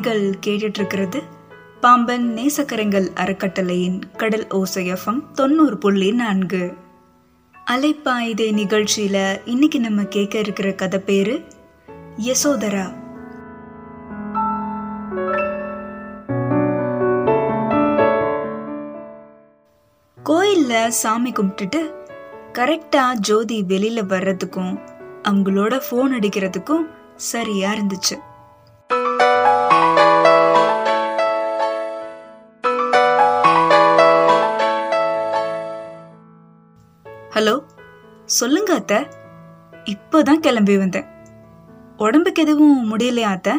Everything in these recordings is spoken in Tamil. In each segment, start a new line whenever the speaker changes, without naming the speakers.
நேர்கள் கேட்டுட்டு இருக்கிறது பாம்பன் நேசக்கரங்கள் அறக்கட்டளையின் கடல் ஓசையஃபம் தொண்ணூறு புள்ளி நான்கு. அலைப்பாயுதே நிகழ்ச்சியில இன்னைக்கு நம்ம கேட்க இருக்கிற கதை பேரு யசோதரா. கோயில்ல சாமி கும்பிட்டுட்டு கரெக்டா ஜோதி வெளியில வர்றதுக்கும் அவங்களோட ஃபோன் அடிக்கிறதுக்கும் சரியா இருந்துச்சு. சொல்லுங்க அத்த. இப்போதான் கிளம்பி வந்தேன். உடம்புக்கு எதுவும் முடியலையா அத்த?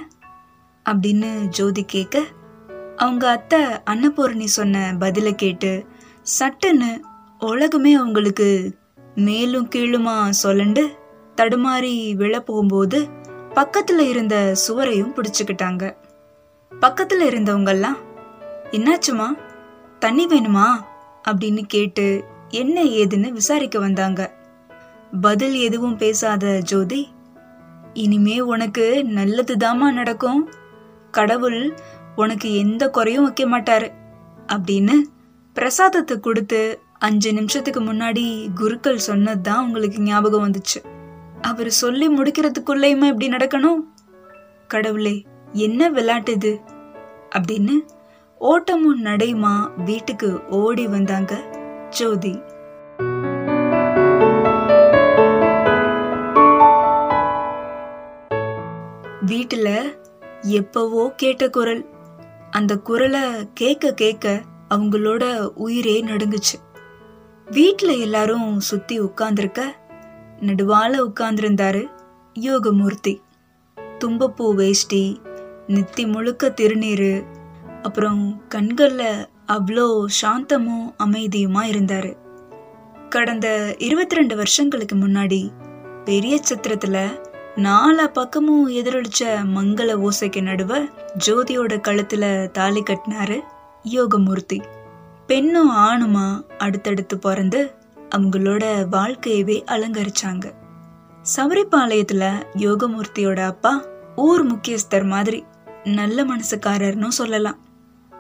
அப்படின்னு ஜோதி கேட்க அவங்க அத்தை அன்னபூரணி சொன்ன பதிலை கேட்டு சட்டுன்னு உலகமே அவங்களுக்கு மேலும் கீழுமா சொல்லண்டு தடுமாறி விழ போகும்போது பக்கத்துல இருந்த சுவரையும் பிடிச்சுக்கிட்டாங்க. பக்கத்துல இருந்தவங்கெல்லாம் என்னாச்சுமா? தண்ணி வேணுமா? அப்படின்னு கேட்டு என்ன ஏதுன்னு விசாரிக்க வந்தாங்க. பதில் எதுவும் பேசாத ஜோதி இனிமே உனக்கு நல்லதுதாம்மா நடக்கும். கடவுள் உனக்கு எந்த குறையும் வைக்க மாட்டாரு அப்படின்னு பிரசாதத்தை கொடுத்து அஞ்சு நிமிஷத்துக்கு முன்னாடி குருக்கள் சொன்னது தான் உங்களுக்கு ஞாபகம் வந்துச்சு. அவர் சொல்லி முடிக்கிறதுக்குள்ளேயுமா இப்படி நடக்கணும்? கடவுளே என்ன விளையாட்டு இது? அப்படின்னு ஓட்டமும் நடையுமா வீட்டுக்கு ஓடி வந்தாங்க ஜோதி. வீட்டுல எப்பவோ கேட்ட குரல். அந்த குரலை கேட்க கேட்க அவங்களோட உயிரே நடுங்குச்சு. வீட்டுல எல்லாரும் சுத்தி உட்கார்ந்திருக்க நடுவால உட்கார்ந்துருந்தாரு யோகமூர்த்தி. தும்பப்பூ வேஷ்டி நெத்தி முழுக்க திருநீரு அப்புறம் கண்கள்ல அவ்வளோ சாந்தமும் அமைதியுமா இருந்தாரு. கடந்த இருபத்தி ரெண்டு வருஷங்களுக்கு முன்னாடி பெரிய சித்திரத்தில் நாலா பக்கமும் எதிரொலிச்ச மங்கள ஓசைக்கு நடுவ ஜோதியோட கழுத்துல தாலி கட்டினாரு யோகமூர்த்தி. பெண்ணும் ஆணுமா அடுத்தடுத்து பிறந்து அவங்களோட வாழ்க்கையவே அலங்கரிச்சாங்க. சபரிபாளையத்துல யோகமூர்த்தியோட அப்பா ஊர் முக்கியஸ்தர் மாதிரி நல்ல மனசுக்காரர்னு சொல்லலாம்.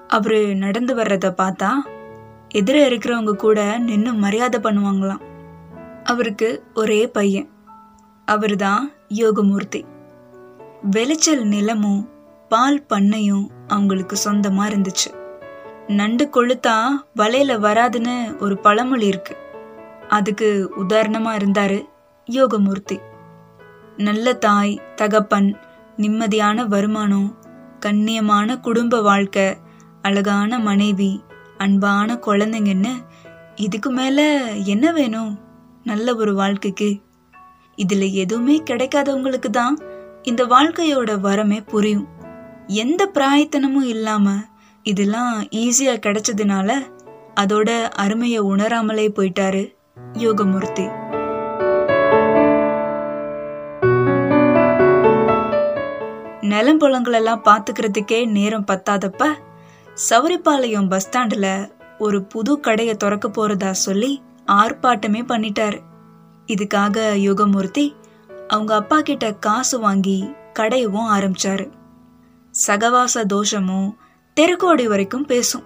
அவரு நடந்து வர்றத பார்த்தா எதிர இருக்கிறவங்க கூட நின்று மரியாதை பண்ணுவாங்களாம். அவருக்கு ஒரே பையன். அவர்தான் யோகமூர்த்தி. விளைச்சல் நிலமும் பால் பண்ணையும் அவங்களுக்கு சொந்தமா இருந்துச்சு. நண்டு கொளுத்தா வலையில வராதுன்னு ஒரு பழமொழி இருக்கு. அதுக்கு உதாரணமா இருந்தாரு யோகமூர்த்தி. நல்ல தாய் தகப்பன் நிம்மதியான வருமானம் கண்ணியமான குடும்ப வாழ்க்கை அழகான மனைவி அன்பான குழந்தைங்கன்னு இதுக்கு மேல என்ன வேணும்? நல்ல ஒரு வாழ்க்கைக்கு. இதுல எதுவுமே கிடைக்காதவங்களுக்கு தான் இந்த வாழ்க்கையோட வரமே புரியும். எந்த பிராயத்தனமும் இல்லாம இதெல்லாம் ஈஸியா கிடைச்சதுனால அதோட அருமைய உணராமலே போயிட்டாரு யோகமூர்த்தி. நிலம் புலங்களெல்லாம் பாத்துக்கிறதுக்கே நேரம் பத்தாதப்ப சவரிப்பாளையம் பஸ் ஸ்டாண்டில் ஒரு புது கடையை திறக்க போறதா சொல்லி ஆர்ப்பாட்டமே பண்ணிட்டாரு. இதுக்காக யோகமூர்த்தி அவங்க அப்பா கிட்ட காசு வாங்கி கடையவும் ஆரம்பிச்சாரு. சகவாச தோஷமும் தெருக்கோடி வரைக்கும் பேசும்.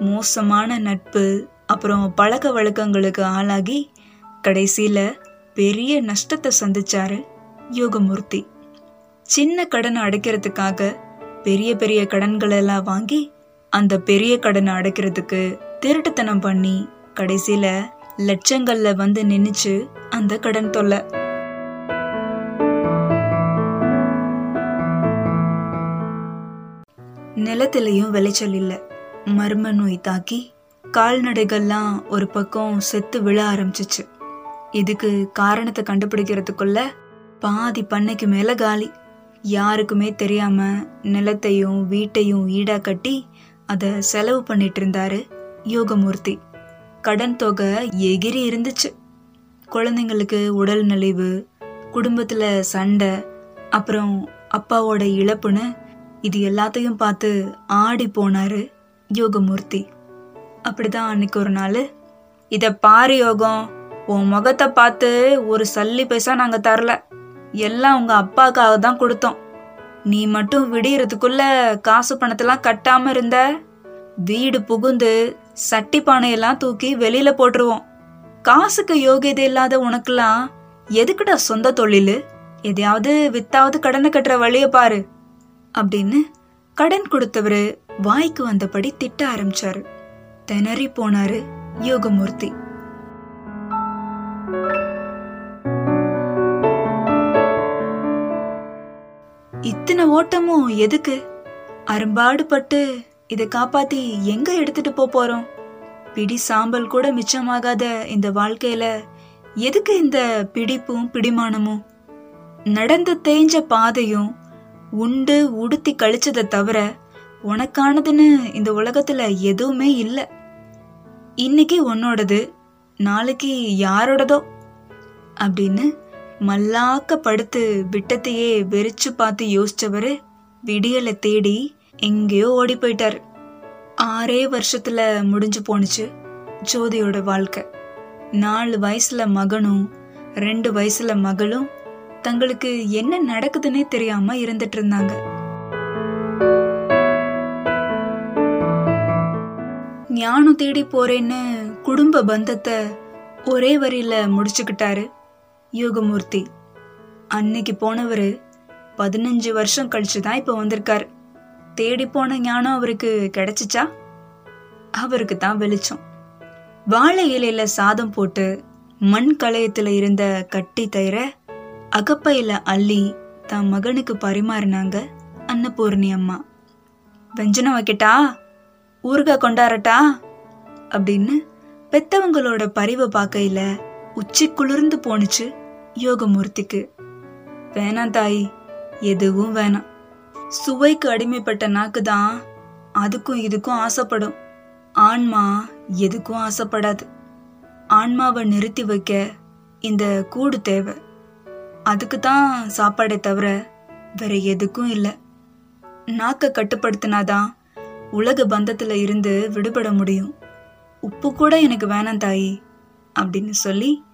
மோசமான நட்பு அப்புறம் பழக்க வழக்கங்களுக்கு ஆளாகி கடைசியில பெரிய நஷ்டத்தை சந்திச்சாரு யோகமூர்த்தி. சின்ன கடனை அடைக்கிறதுக்காக பெரிய பெரிய கடன்களை எல்லாம் வாங்கி அந்த பெரிய கடனை அடைக்கிறதுக்கு திருட்டுத்தனம் பண்ணி கடைசியில லட்சங்கள்ல வந்து நின்னுச்சு அந்த கடன் தொல்லை. நிலத்திலையும் விளைச்சல் இல்லை. மர்ம நோய் தாக்கி கால்நடைகள்லாம் ஒரு பக்கம் செத்து விழ ஆரம்பிச்சிச்சு. இதுக்கு காரணத்தை கண்டுபிடிக்கிறதுக்குள்ள பாதி பண்ணைக்கு மேல காலி. யாருக்குமே தெரியாம நிலத்தையும் வீட்டையும் ஈடா கட்டி அதை செலவு பண்ணிட்டு இருந்தாரு யோகமூர்த்தி. கடன் தொகை எகிரி இருந்துச்சு. குழந்தைங்களுக்கு உடல் நலிவு குடும்பத்தில் சண்டை அப்புறம் அப்பாவோட இழப்புன்னு இது எல்லாத்தையும் பார்த்து ஆடி போனாரு யோகமூர்த்தி. அப்படிதான் அன்னைக்கு ஒரு நாள் இதை பாரு யோகம் உன் முகத்தை பார்த்து ஒரு சல்லி பைசா நாங்கள் தரல. எல்லாம் உங்கள் அப்பாவுக்காக தான் கொடுத்தோம். நீ மட்டும் விடியறதுக்குள்ள காசு பணத்தெல்லாம் கட்டாமல் இருந்த. வீடு புகுந்து சட்டி பானையெல்லாம் தூக்கி வெளியில போட்டுருவோம். காசுக்கு யோகியதை இல்லாத உனக்கெல்லாம் எதுக்குடா சொந்த தொழில்? எதையாவது வித்தாவது கடனை கட்டுற வழிய பாரு. அப்படின்னு கடன் கொடுத்தவரு வாய்க்கு வந்தபடி திட்ட ஆரம்பிச்சாரு. திணறி போனாரு யோகமூர்த்தி. இத்தனை ஓட்டமும் எதுக்கு? அரும்பாடுபட்டு இதை காப்பாத்தி எங்க எடுத்துட்டு போ போறோம்? பிடி சாம்பல் கூட மிச்சமாகாத இந்த வாழ்க்கையில எதுக்கு இந்த பிடிப்பும் பிடிமானமும்? நடந்து தேஞ்ச பாதையும் உண்டு உடுத்தி கழிச்சதை தவிர உனக்கானதுன்னு இந்த உலகத்துல எதுவுமே இல்லை. இன்னைக்கு உன்னோடது நாளைக்கு யாரோடதோ? அப்படின்னு மல்லாக்க படுத்து விட்டத்தையே வெறிச்சு பார்த்து யோசிச்சவரு விடியலை தேடி எங்கேயோ ஓடி போயிட்டாரு. ஆறே வருஷத்துல முடிஞ்சு போணுச்சு ஜோதியோட வாழ்க்கை. நாலு வயசுல மகனும் ரெண்டு வயசுல மகளும் தங்களுக்கு என்ன நடக்குதுன்னே தெரியாம இருந்துட்டு இருந்தாங்க. ஞானம் தேடி போறேன்னு குடும்ப பந்தத்தை ஒரே வரியில முடிச்சுக்கிட்டாரு யோகமூர்த்தி. அன்னைக்கு போனவர் பதினஞ்சு வருஷம் கழிச்சு தான் இப்போ வந்திருக்காரு. தேடிப்போன ஞானம் அவருக்கு கிடைச்சிச்சா? அவருக்கு தான் வெளிச்சம். வாழை இலையில சாதம் போட்டு மண் களையத்துல இருந்த கட்டி தயிர அகப்பையில அள்ளி தன் மகனுக்கு பரிமாறினாங்க அன்னபூர்ணி அம்மா. வெஞ்சனம் வைக்கட்டா ஊறுகாய் கொண்டாரட்டா? அப்படின்னு பெத்தவங்களோட பரிவை பார்க்கையில உச்சி குளிர்ந்து போணுச்சு யோகமூர்த்திக்கு. வேணாம் தாய் எதுவும் வேணாம். சுவைக்கு அடிமைப்பட்ட நாக்கு தான் அதுக்கும் இதுக்கும் ஆசைப்படும். ஆன்மா எதுக்கும் ஆசைப்படாது. ஆன்மாவை நிறுத்தி வைக்க இந்த கூடு தேவை. அதுக்கு தான் சாப்பாடே தவிர வேற எதுக்கும் இல்லை. நாக்கை கட்டுப்படுத்தினாதான் உலக பந்தத்தில் இருந்து விடுபட முடியும். உப்பு கூட எனக்கு வேணாம் தாயி அப்படின்னு சொல்லி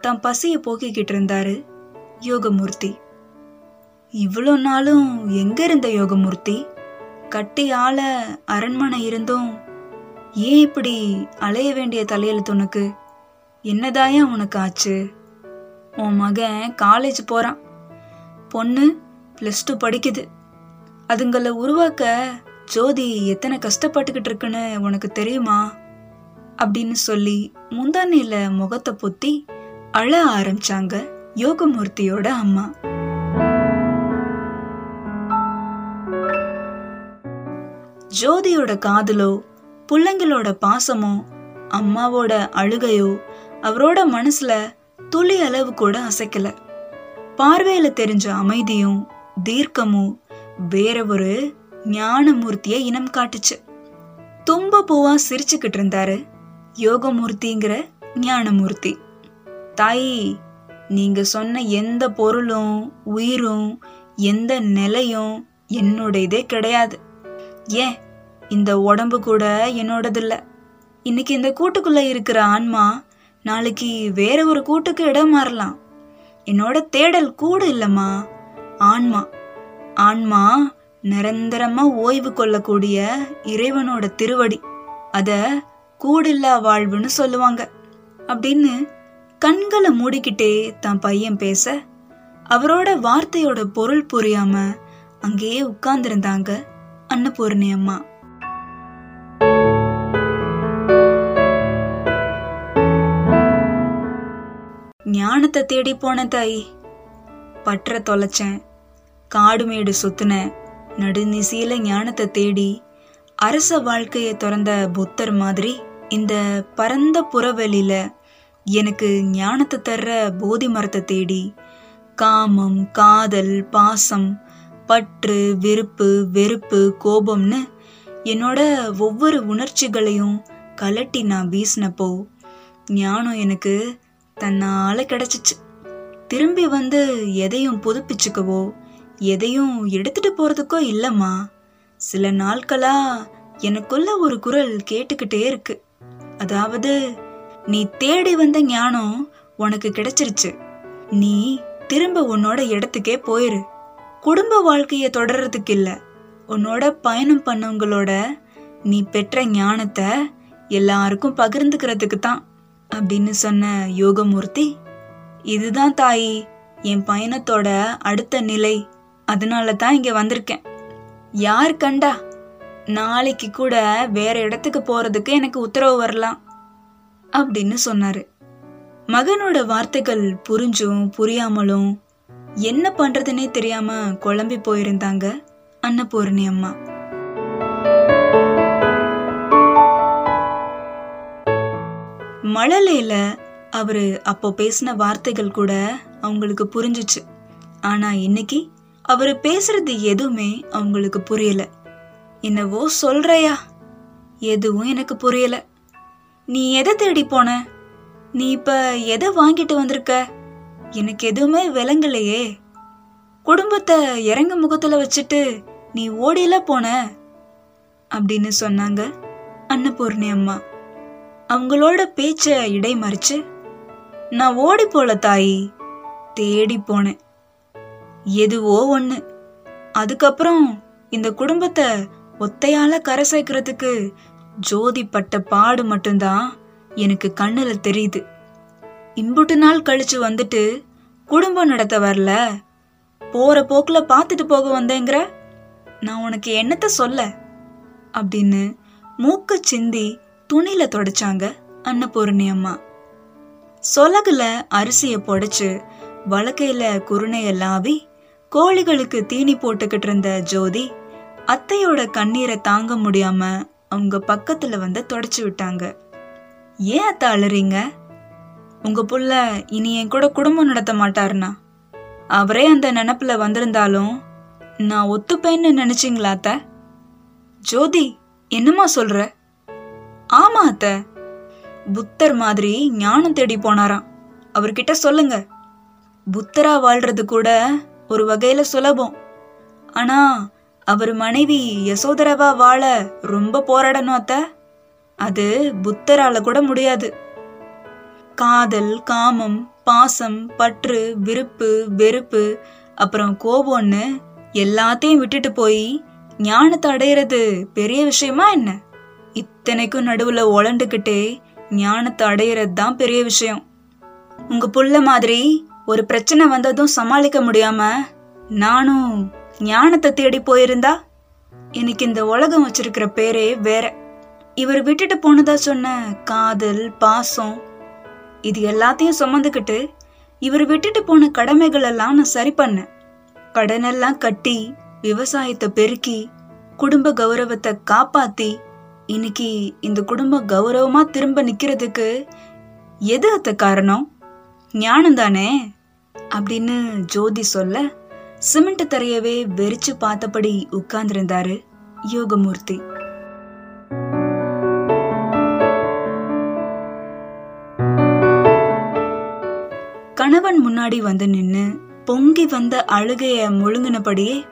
தான் பசியை போக்கிக்கிட்டு இருந்தாரு யோகமூர்த்தி. இவ்வளோ நாளும் எங்க இருந்த யோகமூர்த்தி? கட்டி ஆள அரண்மனை இருந்தும் ஏன் இப்படி அலைய வேண்டிய தலையெழுத்து உனக்கு? என்னதாயா உனக்கு ஆச்சு? உன் மகன் காலேஜ் போறான். பொண்ணு ப்ளஸ் டூ படிக்குது. அதுங்களை உருவாக்க ஜோதி எத்தனை கஷ்டப்பட்டுக்கிட்டு இருக்குன்னு உனக்கு தெரியுமா? அப்படின்னு சொல்லி முந்தானையில முகத்தை பொத்தி அழ ஆரம்பிச்சாங்க யோகமூர்த்தியோட அம்மா. ஜோதியோட காதலோ பிள்ளைங்களோட பாசமோ அம்மாவோட அழுகையோ அவரோட மனசுல துளி அளவு கூட அசைக்கல. பார்வையில தெரிஞ்ச அமைதியும் தீர்க்கமும் வேற ஒரு ஞானமூர்த்திய இனம் காட்டுச்சு. தும்ப பூவா சிரிச்சுக்கிட்டு இருந்தாரு யோகமூர்த்திங்கிற ஞானமூர்த்தி. தாயி நீங்க சொன்ன எந்த பொருளும் உயிரும் எந்த நிலையும் என்னுடையதே கிடையாது. ஏன்? இந்த உடம்பு கூட என்னோடதில்ல. இன்னைக்கு இந்த கூட்டுக்குள்ள இருக்கிற ஆன்மா நாளைக்கு வேற ஒரு கூட்டுக்கு இடம் மாறலாம். என்னோட தேடல் கூட இல்லம்மா. ஆன்மா. ஆன்மா நிரந்தரமா ஓய்வு கொள்ளக்கூடிய இறைவனோட திருவடி. அத கூடில்லா வாழ்வுன்னு சொல்லுவாங்க. அப்படின்னு கண்களை மூடிக்கிட்டே தான் பையன் பேச அவரோட வார்த்தையோட பொருள் புரியாம அங்கேயே உட்கார்ந்திருந்தாங்க அன்னபூர்ணி அம்மா. ஞானத்தை தேடி போன தாய். பற்ற தொலைச்சேன். காடுமேடு மேடு நடுநிசையில ஞானத்தை தேடி அரச வாழ்க்கையை திறந்த புத்தர் மாதிரி இந்த பரந்த புறவெளியில எனக்கு ஞானத்தை தர்ற போதி மரத்தை தேடி காமம் காதல் பாசம் பற்று விருப்பு வெறுப்பு கோபம்னு என்னோட ஒவ்வொரு உணர்ச்சிகளையும் கலட்டி நான் வீசினப்போ ஞானம் எனக்கு தன்னால கிடைச்சிச்சு. திரும்பி வந்து எதையும் புதுப்பிச்சுக்கவோ எதையும் எடுத்துட்டு போறதுக்கோ இல்லம்மா. சில நாட்களா எனக்குள்ள ஒரு குரல் கேட்டுக்கிட்டே இருக்கு. அதாவது நீ தேடி வந்த ஞானம் உனக்கு கிடைச்சிருச்சு. நீ திரும்ப உன்னோட இடத்துக்கே போயிரு. குடும்ப வாழ்க்கையை தொடர்றதுக்கு இல்ல. உன்னோட பயணம் பண்ணவங்களோட நீ பெற்ற ஞானத்தை எல்லாருக்கும் பகிர்ந்துக்கிறதுக்கு தான். அப்படின்னு சொன்ன யோகமூர்த்தி இதுதான் தாயி என் பயணத்தோட அடுத்த நிலை. அதனால தான் இங்கே வந்திருக்கேன். யார் கண்டா? நாளைக்கு கூட வேற இடத்துக்கு போறதுக்கு எனக்கு உத்தரவு வரலாம். அப்படின்னு சொன்னாரு. மகனோட வார்த்தைகள் புரிஞ்சும் புரியாமலும் என்ன பண்றதுன்னே தெரியாம குழம்பி போயிருந்தாங்க அன்னபூர்ணி அம்மா. மழலையில் அவர் அப்போ பேசின வார்த்தைகள் கூட அவங்களுக்கு புரிஞ்சுச்சு. ஆனா இன்னைக்கு அவர் பேசுறது எதுவுமே அவங்களுக்கு புரியல. என்னவோ சொல்றையா? எதுவும் எனக்கு புரியல. நீ எதை தேடி போன? நீ இப்ப எதை வாங்கிட்டு வந்திருக்க? எனக்கு எதுவுமே விளங்கலையே. குடும்பத்தை இறங்க முகத்துல வச்சுட்டு நீ ஓடியெல்லாம் போன? அப்படின்னு சொன்னாங்க அன்னபூர்ணி அம்மா. அவங்களோட பேச்ச இடைமறிச்சு நான் ஓடி போல தாயி தேடி போனேன். எதுவோ ஒண்ணு. அதுக்கப்புறம் இந்த குடும்பத்தை ஒத்தையால கரை சேர்க்கறதுக்கு ஜோதி பட்ட பாடு மட்டும்தான் எனக்கு கண்ணுல தெரியுது. இம்புட்டு நாள் கழிச்சு வந்துட்டு குடும்பம் நடத்த வரல. போற போக்குல பார்த்துட்டு போக வந்தேங்கிற. நான் உனக்கு என்னத்த சொல்ல? அப்படின்னு மூக்க சிந்தி துணியில தொடச்சாங்க அன்னபூர்ணி அம்மா. சொலகுல அரிசிய புடைச்சு வழக்கையில குருணைய லாவி கோழிகளுக்கு தீனி போட்டுக்கிட்டு இருந்த ஜோதி அத்தையோட கண்ணீரை தாங்க முடியாம அவங்க பக்கத்துல வந்து தொடச்சு விட்டாங்க. ஏன் அத்தை அழுறீங்க? உங்க புள்ள இனி என் கூட குடும்பம் நடத்த மாட்டாருனா அவரே அந்த நினப்புல வந்திருந்தாலும் நான் ஒத்துப்பேன்னு நினைச்சிங்களா அத்தை? ஜோதி என்னம்மா சொல்ற? ஆமா அத்தை. புத்தர் மாதிரி ஞானம் தேடி போனாராம். அவர்கிட்ட சொல்லுங்க. புத்தரா வாழ்றது கூட ஒரு வகையில சுலபம். ஆனா அவர் மனைவி யசோதரவா வாழ ரொம்ப போராடணும் அத்த. அது புத்தரால கூட முடியாது. காதல் காமம் பாசம் பற்று விருப்பு வெறுப்பு அப்புறம் கோபம்னு எல்லாத்தையும் விட்டுட்டு போய் ஞானத்தை அடையிறது பெரிய விஷயமா என்ன? இத்தனைக்கும் நடுவுல உழண்டுகிட்டே ஞானத்தை அடையிறது தான் பெரிய விஷயம். உங்க புள்ள மாதிரி ஒரு பிரச்சனை வந்ததும் சமாளிக்க முடியாம நானும் ஞானத்தை தேடி போயிருந்தா? எனக்கு இந்த உலகம் வச்சிருக்கிற பேரே வேற. இவர் விட்டுட்டு போனதா சொன்ன காதல் பாசம் இது எல்லாத்தையும் சுமந்துக்கிட்டு இவர் விட்டுட்டு போன கடமைகள் எல்லாம் நான் சரி பண்ணேன். கடனெல்லாம் கட்டி விவசாயத்தை பெருக்கி குடும்ப கௌரவத்தை காப்பாத்தி இன்னைக்கு இந்த குடும்பம் கௌரவமா திரும்ப நிக்கிறதுக்கு எது அத்த காரணம்? ஞானம் தானே? அப்படின்னு ஜோதி சொல்ல சிமெண்ட் தரையவே வெறிச்சு பார்த்தபடி உட்கார்ந்திருந்தாரு யோகமூர்த்தி. கணவன் முன்னாடி வந்து நின்னு பொங்கி வந்த அழுகைய முழுங்கினபடியே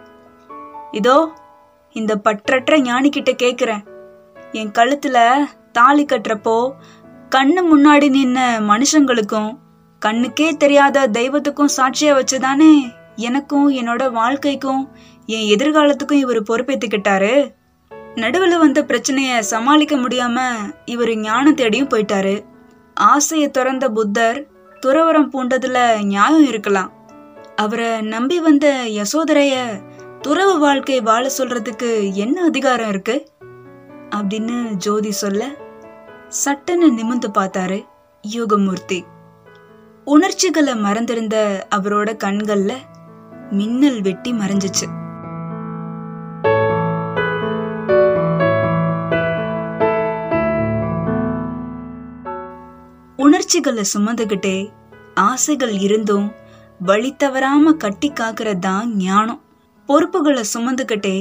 இதோ இந்த பற்றற்ற ஞானிக்கிட்ட கேக்குறேன். என் கழுத்துல தாலி கட்டுறப்போ கண்ணு முன்னாடி நின்ன மனுஷங்களுக்கும் கண்ணுக்கே தெரியாத தெய்வத்துக்கும் சாட்சியா வச்சுதானே எனக்கும் என்னோட வாழ்க்கைக்கும் என் எதிர்காலத்துக்கும் இவர் பொறுப்பேத்துக்கிட்டாரு? நடுவில் வந்த பிரச்சனைய சமாளிக்க முடியாம இவர் ஞானம் தேடியும் போயிட்டாரு. ஆசையை திறந்த புத்தர் துறவரம் பூண்டதுல நியாயம் இருக்கலாம். அவரை நம்பி வந்த யசோதரைய துறவு வாழ்க்கை வாழ சொல்றதுக்கு என்ன அதிகாரம் இருக்கு? அப்படின்னு ஜோதி சொல்ல சட்டன்னு நிமிந்து பார்த்தாரு யோகமூர்த்தி. உணர்ச்சிகளை மறந்திருந்த அவரோட கண்கள்ல மின்னல் வெட்டி மறைஞ்சிச்சு. உணர்ச்சிகளை சுமந்துகிட்டே ஆசைகள் இருந்தும் வழி தவறாம கட்டி காக்குறது தான் ஞானம். பொறுப்புகளை சுமந்துகிட்டே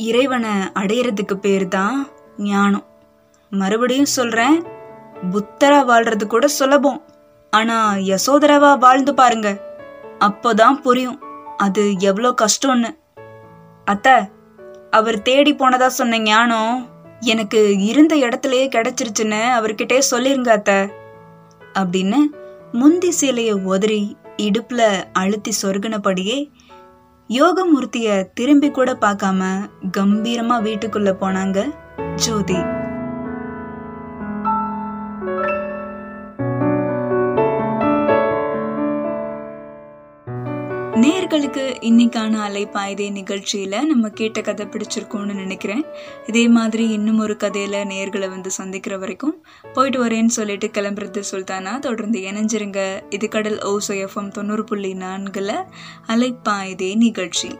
இறைவனை அடையறதுக்கு பேர் தான் ஞானம். மறுபடியும் சொல்றேன் புத்தரா வாழ்றது கூட சுலபம். ஆனா யசோதரவா வாழ்ந்து பாருங்க. அப்போதான் புரியும் அது எவ்வளோ கஷ்டம்னு. அத்த அவர் தேடி போனதா சொன்ன ஞானம் எனக்கு இருந்த இடத்துலயே கிடைச்சிருச்சுன்னு அவர்கிட்டே சொல்லிருங்க அத்த. அப்படின்னு முந்தி சீலையை உதறி இடுப்புல அழுத்தி சொருகினபடியே யோகமூர்த்திய திரும்பி கூட பார்க்காம கம்பீரமா வீட்டுக்குள்ள போனாங்க. ஜோதி. நேர்களுக்கு இன்னைக்கான அலைப்பாய்தே நிகழ்ச்சியில நம்ம கேட்ட கதை பிடிச்சிருக்கோம்னு நினைக்கிறேன். இதே மாதிரி இன்னும் ஒரு கதையில நேர்களை வந்து சந்திக்கிற வரைக்கும் போயிட்டு வரேன்னு சொல்லிட்டு கிளம்புறது சுல்தானா? தொடர்ந்து இணைஞ்சிருங்க. இது கடல் ஓசோ எஃப்எம் தொண்ணூறு புள்ளி நான்குல அலைப்பாய்தே நிகழ்ச்சி.